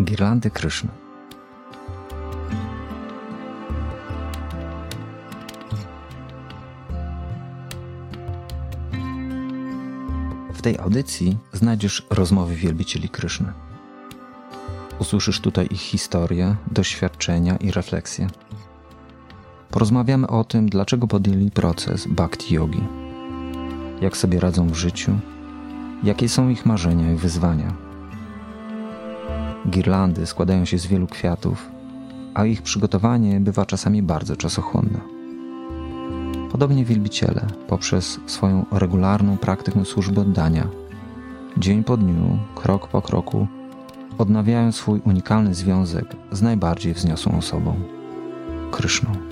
Girlandy Kryszny. W tej audycji znajdziesz rozmowy wielbicieli Kryszny. Usłyszysz tutaj ich historię, doświadczenia i refleksje. Porozmawiamy o tym, dlaczego podjęli proces bhakti yogi, jak sobie radzą w życiu, jakie są ich marzenia i wyzwania. Girlandy składają się z wielu kwiatów, a ich przygotowanie bywa czasami bardzo czasochłonne. Podobnie wielbiciele, poprzez swoją regularną praktykę służby oddania, dzień po dniu, krok po kroku, odnawiają swój unikalny związek z najbardziej wzniosłą osobą Kryszną.